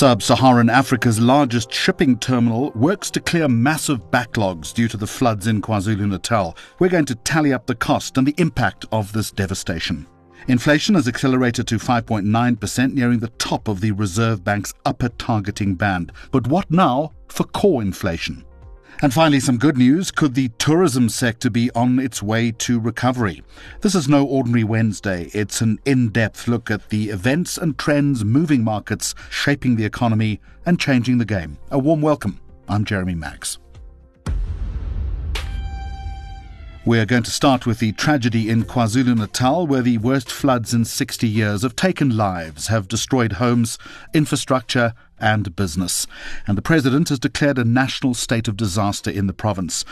Sub Saharan Africa's largest shipping terminal works to clear massive backlogs due to the floods in KwaZulu Natal. We're going to tally up the cost and the impact of this devastation. Inflation has accelerated to 5.9%, nearing the top of the Reserve Bank's upper targeting band. But what now for core inflation? And finally, some good news. Could the tourism sector be on its way to recovery? This is no ordinary Wednesday. It's an in depth look at the events and trends moving markets, shaping the economy, and changing the game. A warm welcome. I'm Jeremy Maggs. We're going to start with the tragedy in KwaZulu Natal, where the worst floods in 60 years have taken lives, have destroyed homes, infrastructure, and business. And the president has declared a national state of disaster in the province.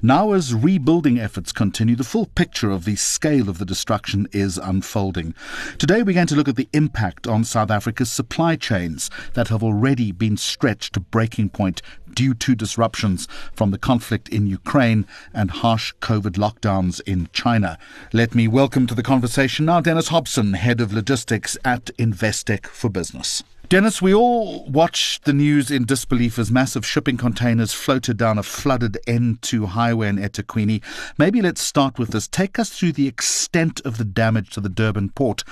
Now, as rebuilding efforts continue, the full picture of the scale of the destruction is unfolding. Today, we're going to look at the impact on South Africa's supply chains that have already been stretched to breaking point due to disruptions from the conflict in Ukraine and harsh COVID lockdowns in China. Let me welcome to the conversation now Dennis Hobson, Head of Logistics at Investec for Business. Dennis, we all watched the news in disbelief as massive shipping containers floated down a flooded N2 highway in eThekwini. Maybe let's start with this. Take us through the extent of the damage to the Durban port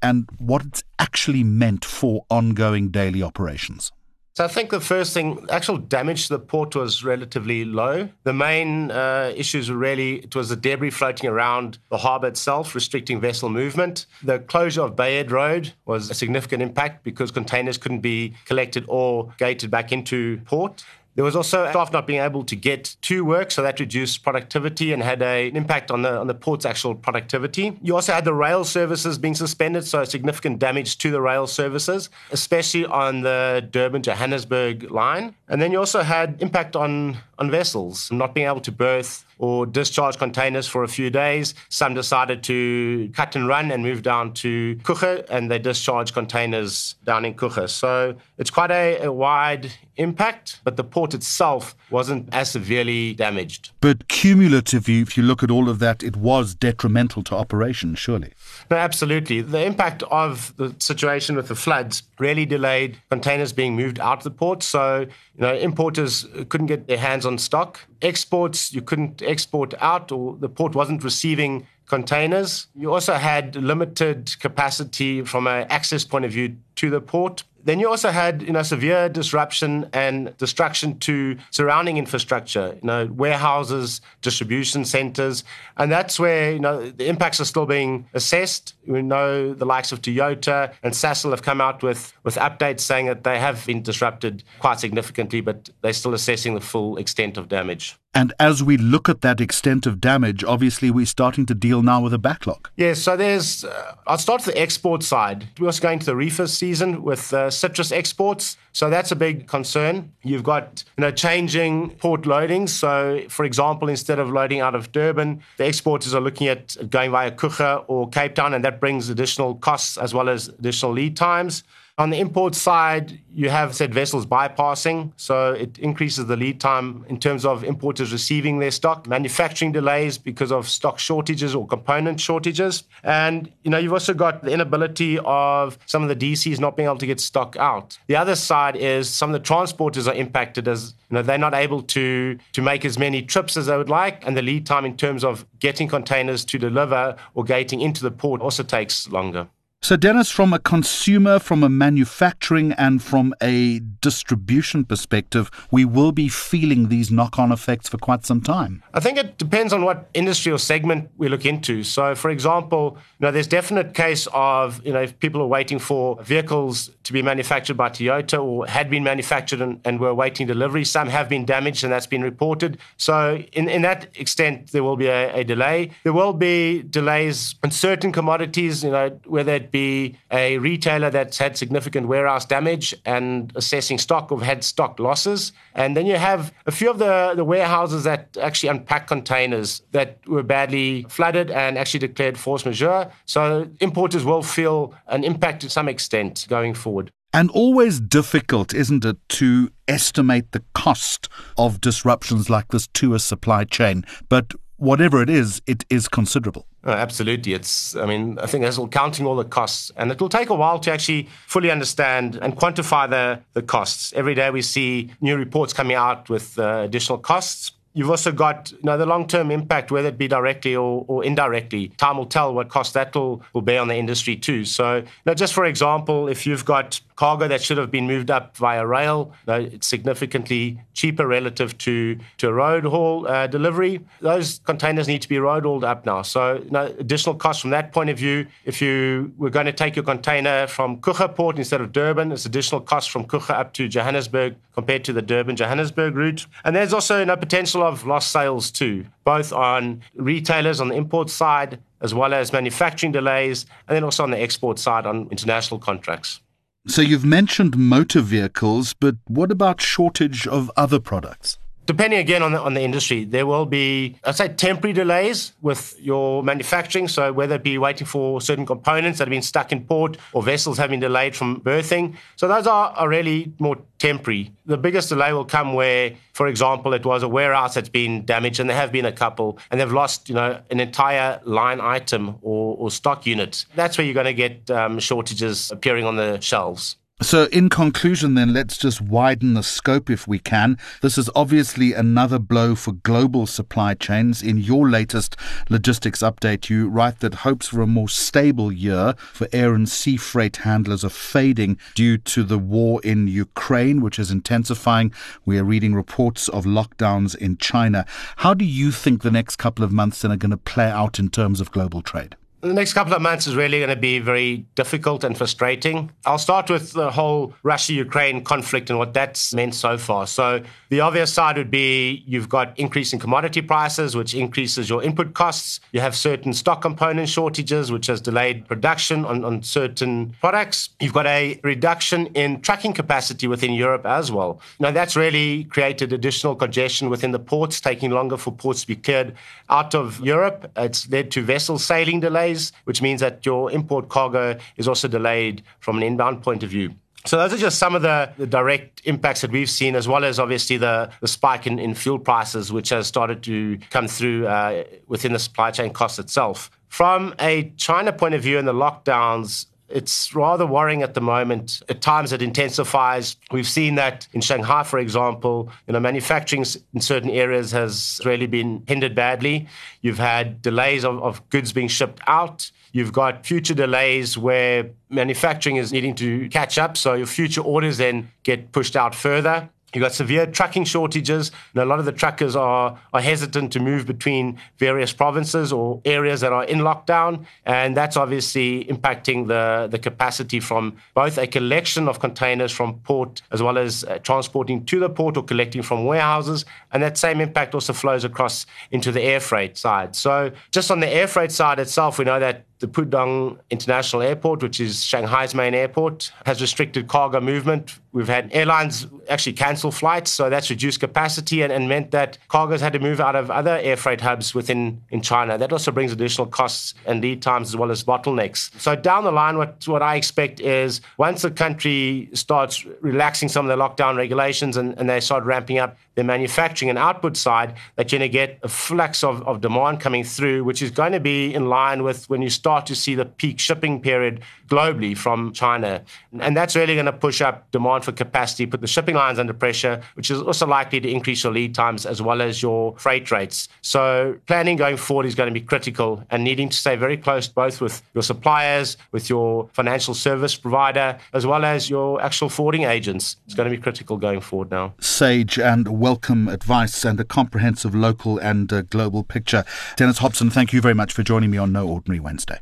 and what it's actually meant for ongoing daily operations. So I think the first thing, actual damage to the port was relatively low. The main uh, issues were really it was the debris floating around the harbour itself, restricting vessel movement. The closure of Bayhead Road was a significant impact because containers couldn't be collected or gated back into port. There was also staff not being able to get to work, so that reduced productivity and had a, an impact on the on the port's actual productivity. You also had the rail services being suspended, so significant damage to the rail services, especially on the Durban Johannesburg line. And then you also had impact on on vessels, not being able to berth or discharge containers for a few days. Some decided to cut and run and move down to Coega, and they discharged containers down in Coega. So it's quite a, a, wide impact, but the port itself wasn't as severely damaged. But cumulatively, if you look at all of that, it was detrimental to operations, surely. No, absolutely. The impact of the situation with the floods really delayed containers being moved out of the port. So, you know, importers couldn't get their hands on stock. Exports, you couldn't export out, or the port wasn't receiving containers. You also had limited capacity from an access point of view to the port. Then you also had, you know, severe disruption and destruction to surrounding infrastructure, you know, warehouses, distribution centers, and that's where, you know, the impacts are still being assessed. We know the likes of Toyota and Sasol have come out with, with updates saying that they have been disrupted quite significantly, but they're still assessing the full extent of damage. And as we look at that extent of damage, obviously we're starting to deal now with a backlog. Yes, so there's, uh, I'll start with the export side. We're also going to the reefer season with uh, citrus exports. So that's a big concern. You've got, you know, changing port loadings. So, for example, instead of loading out of Durban, the exporters are looking at going via Coega or Cape Town, and that brings additional costs as well as additional lead times. On the import side, you have said vessels bypassing, so it increases the lead time in terms of importers receiving their stock, manufacturing delays because of stock shortages or component shortages. And you know, you've also got the inability of some of the DCs not being able to get stock out. The other side is some of the transporters are impacted as you know they're not able to to make as many trips as they would like, and the lead time in terms of getting containers to deliver or gating into the port also takes longer. So, Dennis, from a consumer, from a manufacturing, and from a distribution perspective, we will be feeling these knock on effects for quite some time. I think it depends on what industry or segment we look into. So, for example, you know, there's definite case of, you know, if people are waiting for vehicles to be manufactured by Toyota or had been manufactured and, and were waiting delivery, some have been damaged and that's been reported. So, in, in that extent, there will be a, a delay. There will be delays on certain commodities, you know, whether it be a retailer that's had significant warehouse damage and assessing stock or had stock losses. And then you have a few of the, the warehouses that actually unpack containers that were badly flooded and actually declared force majeure. So importers will feel an impact to some extent going forward. And always difficult, isn't it, to estimate the cost of disruptions like this to a supply chain. But whatever it is, it is considerable. Oh, absolutely. It's, I mean, I think that's all counting all the costs. And it will take a while to actually fully understand and quantify the, the costs. Every day we see new reports coming out with uh, additional costs. You've also got you know, the long term impact, whether it be directly or, or, indirectly. Time will tell what cost that will, will bear on the industry too. So, you know, just for example, if you've got cargo that should have been moved up via rail, you know, it's significantly cheaper relative to, to road haul uh, delivery. Those containers need to be road hauled up now. So, you know, additional costs from that point of view. If you were going to take your container from Coega port instead of Durban, it's additional cost from Coega up to Johannesburg compared to the Durban Johannesburg route. And there's also you know, potential of lost sales too, both on retailers on the import side as well as manufacturing delays, and then also on the export side on international contracts. So you've mentioned motor vehicles, but what about shortage of other products? Depending again on the, on the industry, there will be, I'd say, temporary delays with your manufacturing. So, whether it be waiting for certain components that have been stuck in port or vessels having delayed from berthing. So, those are, are really more temporary. The biggest delay will come where, for example, it was a warehouse that's been damaged, and there have been a couple, and they've lost, you know, an entire line item or, or stock unit. That's where you're going to get um, shortages appearing on the shelves. So, in conclusion, then, let's just widen the scope if we can. This is obviously another blow for global supply chains. In your latest logistics update, you write that hopes for a more stable year for air and sea freight handlers are fading due to the war in Ukraine, which is intensifying. We are reading reports of lockdowns in China. How do you think the next couple of months are going to play out in terms of global trade? The next couple of months is really going to be very difficult and frustrating. I'll start with the whole Russia Ukraine conflict and what that's meant so far. So, the obvious side would be you've got increasing commodity prices, which increases your input costs. You have certain stock component shortages, which has delayed production on, on certain products. You've got a reduction in trucking capacity within Europe as well. Now, that's really created additional congestion within the ports, taking longer for ports to be cleared out of Europe. It's led to vessel sailing delays delays, which means that your import cargo is also delayed from an inbound point of view. So those are just some of the, the direct impacts that we've seen, as well as obviously the, the spike in, in fuel prices, which has started to come through uh, within the supply chain cost itself. From a China point of view and the lockdowns, it's rather worrying at the moment. At times it intensifies. We've seen that in Shanghai, for example, you know, manufacturing in certain areas has really been hindered badly. You've had delays of, of goods being shipped out. You've got future delays where manufacturing is needing to catch up. So your future orders then get pushed out further. You've got severe trucking shortages. And a lot of the truckers are, are hesitant to move between various provinces or areas that are in lockdown. And that's obviously impacting the, the capacity from both a collection of containers from port as well as uh, transporting to the port or collecting from warehouses. And that same impact also flows across into the air freight side. So, just on the air freight side itself, we know that the Pudong International Airport, which is Shanghai's main airport, has restricted cargo movement. We've had airlines actually cancel flights, so that's reduced capacity and, and meant that cargoes had to move out of other air freight hubs within in China. That also brings additional costs and lead times as well as bottlenecks. So down the line, what, what I expect is once the country starts relaxing some of the lockdown regulations and, and they start ramping up their manufacturing and output side, that you're going to get a flux of, of demand coming through, which is going to be in line with when you start to see the peak shipping period globally from China. And that's really going to push up demand for capacity, put the shipping lines under pressure, which is also likely to increase your lead times as well as your freight rates. So planning going forward is going to be critical and needing to stay very close both with your suppliers, with your financial service provider, as well as your actual forwarding agents. It's going to be critical going forward now. Sage and welcome advice and a comprehensive local and uh, global picture. Dennis Hobson, thank you very much for joining me on No Ordinary Wednesday.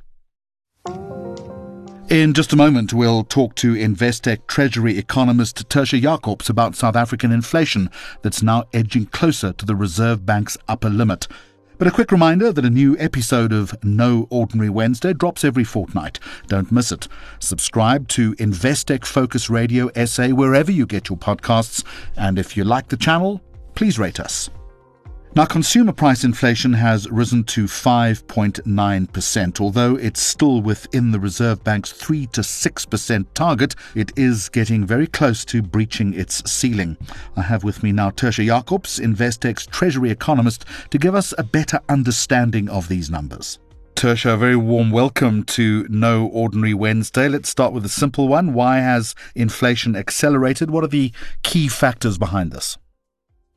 In just a moment, we'll talk to Investec Treasury economist Tertia Jacobs about South African inflation that's now edging closer to the Reserve Bank's upper limit. But a quick reminder that a new episode of No Ordinary Wednesday drops every fortnight. Don't miss it. Subscribe to Investec Focus Radio SA wherever you get your podcasts. And if you like the channel, please rate us. Now, consumer price inflation has risen to 5.9%. Although it's still within the Reserve Bank's 3 to 6% target, it is getting very close to breaching its ceiling. I have with me now Tertia Jacobs, Investec's Treasury economist, to give us a better understanding of these numbers. Tertia, a very warm welcome to No Ordinary Wednesday. Let's start with a simple one. Why has inflation accelerated? What are the key factors behind this?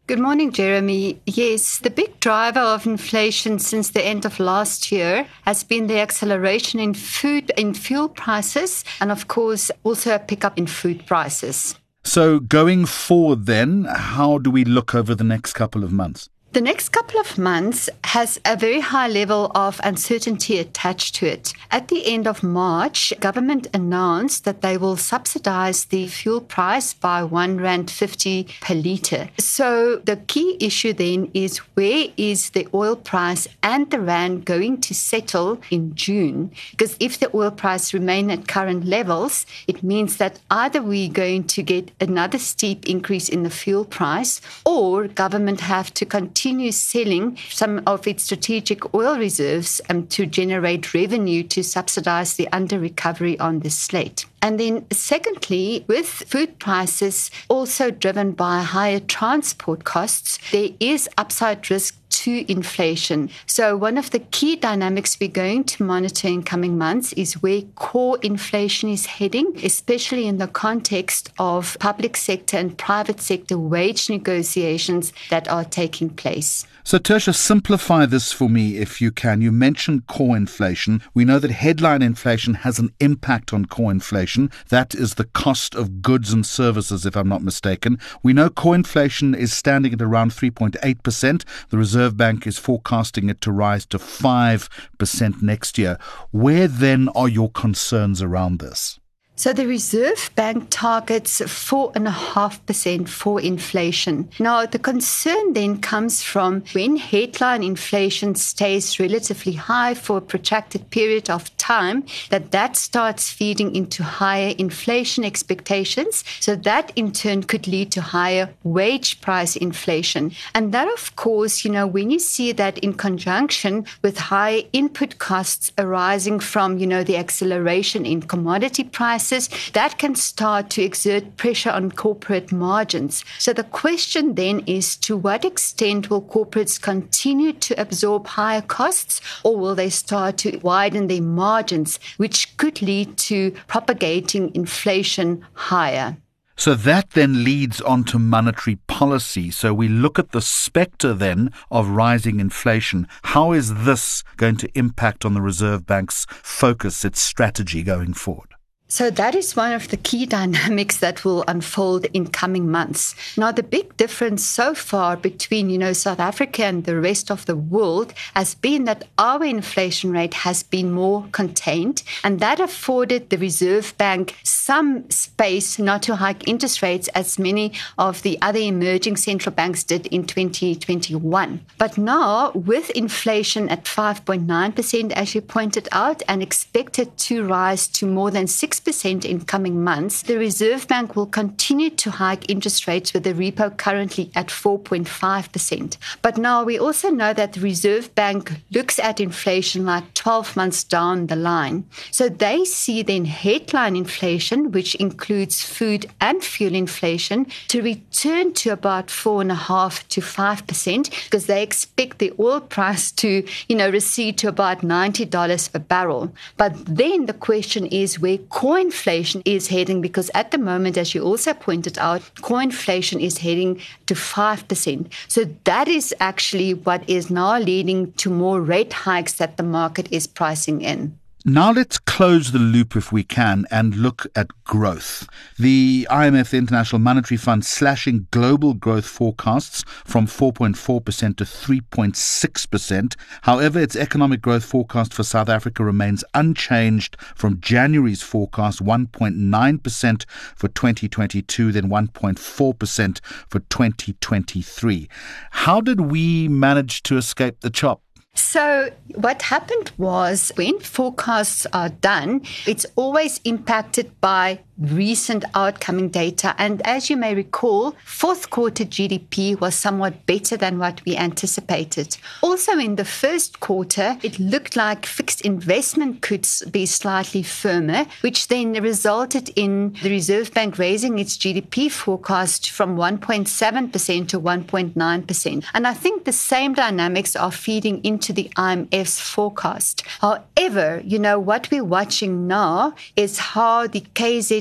Good morning, Jeremy. Yes, the big driver of inflation since the end of last year has been the acceleration in food and fuel prices, and of course, also a pickup in food prices. So, going forward, then, how do we look over the next couple of months? The next couple of months has a very high level of uncertainty attached to it. At the end of March, government announced that they will subsidize the fuel price by 1 rand 50 per liter. So the key issue then is where is the oil price and the rand going to settle in June? Because if the oil price remain at current levels, it means that either we're going to get another steep increase in the fuel price or government have to continue continue selling some of its strategic oil reserves um, to generate revenue to subsidize the under recovery on the slate. And then, secondly, with food prices also driven by higher transport costs, there is upside risk to inflation. So, one of the key dynamics we're going to monitor in coming months is where core inflation is heading, especially in the context of public sector and private sector wage negotiations that are taking place. So, Tertia, simplify this for me if you can. You mentioned core inflation. We know that headline inflation has an impact on core inflation. That is the cost of goods and services, if I'm not mistaken. We know core inflation is standing at around 3.8%. The Reserve Bank is forecasting it to rise to 5% next year. Where then are your concerns around this? So the Reserve Bank targets 4.5% for inflation. Now, the concern then comes from when headline inflation stays relatively high for a protracted period of time, that that starts feeding into higher inflation expectations. So that in turn could lead to higher wage price inflation. And that, of course, you know, when you see that in conjunction with high input costs arising from, you know, the acceleration in commodity prices, that can start to exert pressure on corporate margins. So the question then is to what extent will corporates continue to absorb higher costs or will they start to widen their margins, which could lead to propagating inflation higher? So that then leads on to monetary policy. So we look at the spectre then of rising inflation. How is this going to impact on the Reserve Bank's focus, its strategy going forward? So that is one of the key dynamics that will unfold in coming months. Now the big difference so far between, you know, South Africa and the rest of the world has been that our inflation rate has been more contained and that afforded the Reserve Bank some space not to hike interest rates as many of the other emerging central banks did in 2021. But now with inflation at 5.9% as you pointed out and expected to rise to more than 6 6% in coming months, the Reserve Bank will continue to hike interest rates with the repo currently at 4.5%. But now we also know that the Reserve Bank looks at inflation like 12 months down the line. So they see then headline inflation, which includes food and fuel inflation, to return to about 4.5 to 5% because they expect the oil price to, you know, recede to about $90 a barrel. But then the question is where core inflation is heading because at the moment, as you also pointed out, core inflation is heading to 5%. So that is actually what is now leading to more rate hikes that the market is pricing in. Now let's close the loop if we can and look at growth. The IMF, the International Monetary Fund, slashing global growth forecasts from 4.4% to 3.6%. However, its economic growth forecast for South Africa remains unchanged from January's forecast 1.9% for 2022, then 1.4% for 2023. How did we manage to escape the chop? So, what happened was when forecasts are done, it's always impacted by recent outcoming data. And as you may recall, fourth quarter GDP was somewhat better than what we anticipated. Also, in the first quarter, it looked like fixed investment could be slightly firmer, which then resulted in the Reserve Bank raising its GDP forecast from 1.7% to 1.9%. And I think the same dynamics are feeding into the IMF's forecast. However, you know, what we're watching now is how the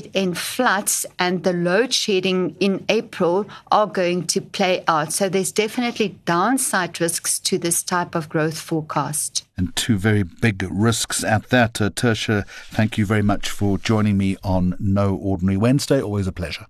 KZN floods and the load shedding in April are going to play out. So there's definitely downside risks to this type of growth forecast. And two very big risks at that. Uh, Tertia, thank you very much for joining me on No Ordinary Wednesday. Always a pleasure.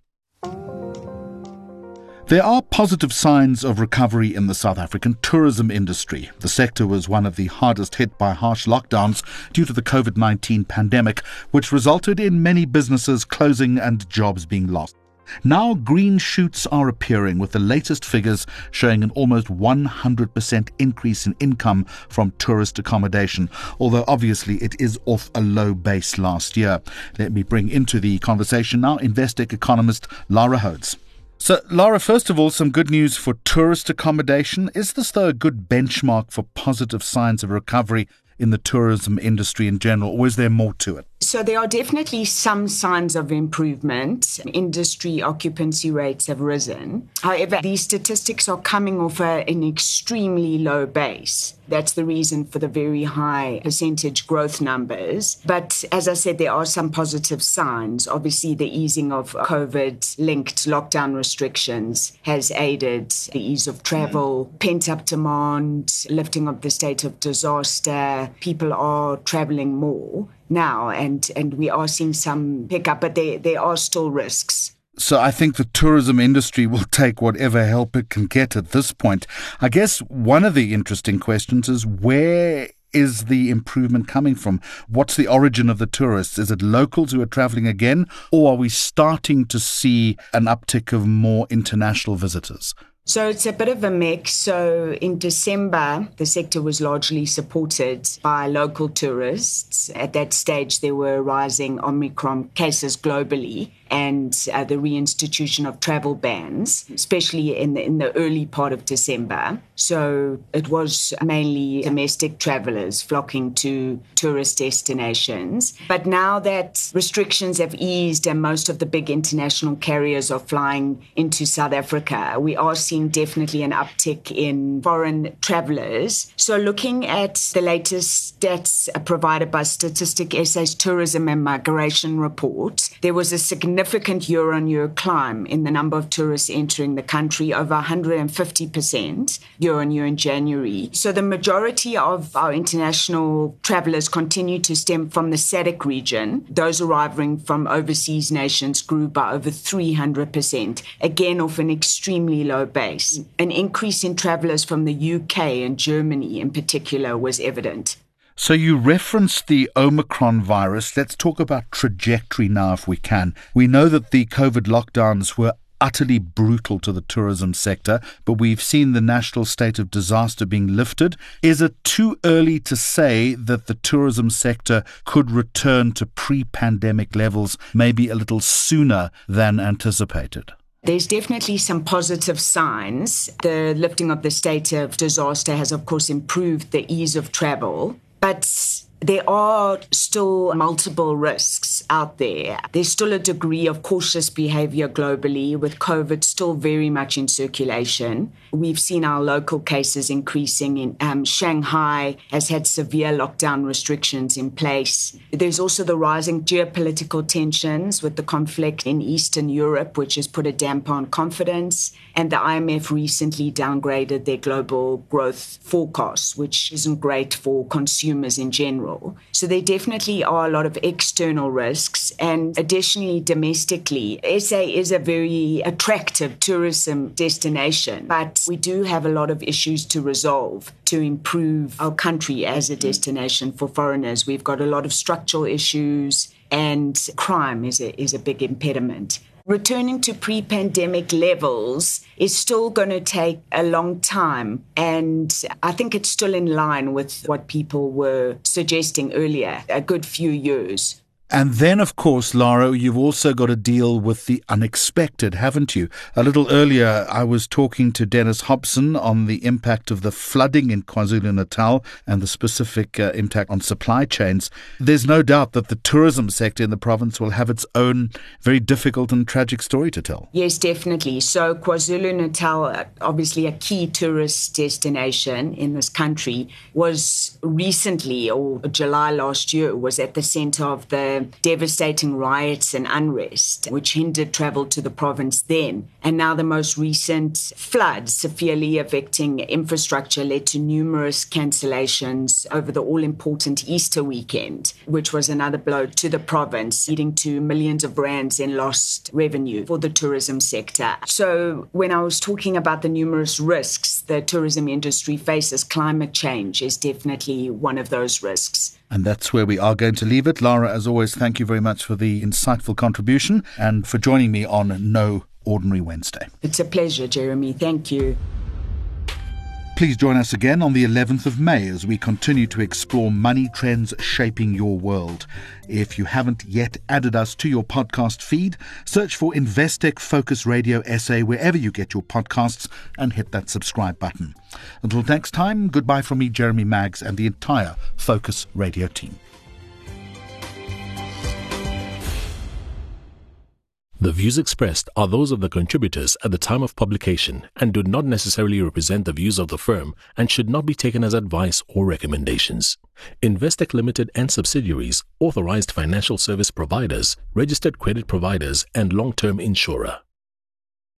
There are positive signs of recovery in the South African tourism industry. The sector was one of the hardest hit by harsh lockdowns due to the COVID 19 pandemic, which resulted in many businesses closing and jobs being lost. Now, green shoots are appearing, with the latest figures showing an almost 100% increase in income from tourist accommodation, although obviously it is off a low base last year. Let me bring into the conversation now Investec economist Lara Hodes. So, Lara, first of all, some good news for tourist accommodation. Is this, though, a good benchmark for positive signs of recovery in the tourism industry in general, or is there more to it? So there are definitely some signs of improvement. Industry occupancy rates have risen. However, these statistics are coming off an extremely low base. That's the reason for the very high percentage growth numbers. But as I said, there are some positive signs. Obviously, the easing of COVID linked lockdown restrictions has aided the ease of travel, mm-hmm. pent up demand, lifting of the state of disaster. People are traveling more now, and, and we are seeing some pickup, but there, there are still risks. So I think the tourism industry will take whatever help it can get at this point. I guess one of the interesting questions is where is the improvement coming from? What's the origin of the tourists? Is it locals who are traveling again, or are we starting to see an uptick of more international visitors? So it's a bit of a mix. So in December, the sector was largely supported by local tourists. At that stage, there were rising Omicron cases globally and uh, the reinstitution of travel bans, especially in the, in the early part of December. So it was mainly domestic travelers flocking to tourist destinations. But now that restrictions have eased and most of the big international carriers are flying into South Africa, we are seeing definitely an uptick in foreign travelers. So looking at the latest stats provided by Statistic SA's Tourism and Migration report, there was a significant significant year on year climb in the number of tourists entering the country, over 150% year on year in January. So the majority of our international travelers continue to stem from the SADC region. Those arriving from overseas nations grew by over 300%, again off an extremely low base. An increase in travelers from the UK and Germany in particular was evident. So you referenced the Omicron virus. Let's talk about trajectory now, if we can. We know that the COVID lockdowns were utterly brutal to the tourism sector, but we've seen the national state of disaster being lifted. Is it too early to say that the tourism sector could return to pre pandemic levels maybe a little sooner than anticipated? There's definitely some positive signs. The lifting of the state of disaster has, of course, improved the ease of travel. But there are still multiple risks out there. There's still a degree of cautious behavior globally, with COVID still very much in circulation. We've seen our local cases increasing in um, Shanghai has had severe lockdown restrictions in place. There's also the rising geopolitical tensions with the conflict in Eastern Europe, which has put a damper on confidence. And the IMF recently downgraded their global growth forecasts, which isn't great for consumers in general. So there definitely are a lot of external risks. And additionally, domestically, SA is a very attractive tourism destination, but we do have a lot of issues to resolve to improve our country as a destination for foreigners. We've got a lot of structural issues, and crime is a, is a big impediment. Returning to pre pandemic levels is still going to take a long time. And I think it's still in line with what people were suggesting earlier a good few years. And then, of course, Lara, you've also got to deal with the unexpected, haven't you? A little earlier, I was talking to Dennis Hobson on the impact of the flooding in KwaZulu Natal and the specific uh, impact on supply chains. There's no doubt that the tourism sector in the province will have its own very difficult and tragic story to tell. Yes, definitely. So, KwaZulu Natal, uh, obviously a key tourist destination in this country, was recently, or July last year, was at the center of the devastating riots and unrest, which hindered travel to the province then. And now the most recent floods severely affecting infrastructure led to numerous cancellations over the all important Easter weekend, which was another blow to the province, leading to millions of rands in lost revenue for the tourism sector. So when I was talking about the numerous risks the tourism industry faces, climate change is definitely one of those risks. And that's where we are going to leave it. Lara, as always, thank you very much for the insightful contribution and for joining me on No Ordinary Wednesday. It's a pleasure, Jeremy. Thank you. Please join us again on the 11th of May as we continue to explore money trends shaping your world. If you haven't yet added us to your podcast feed, search for Investec Focus Radio SA wherever you get your podcasts and hit that subscribe button. Until next time, goodbye from me, Jeremy Maggs, and the entire Focus Radio team. The views expressed are those of the contributors at the time of publication and do not necessarily represent the views of the firm and should not be taken as advice or recommendations. Investec Limited and subsidiaries, authorized financial service providers, registered credit providers, and long-term insurer.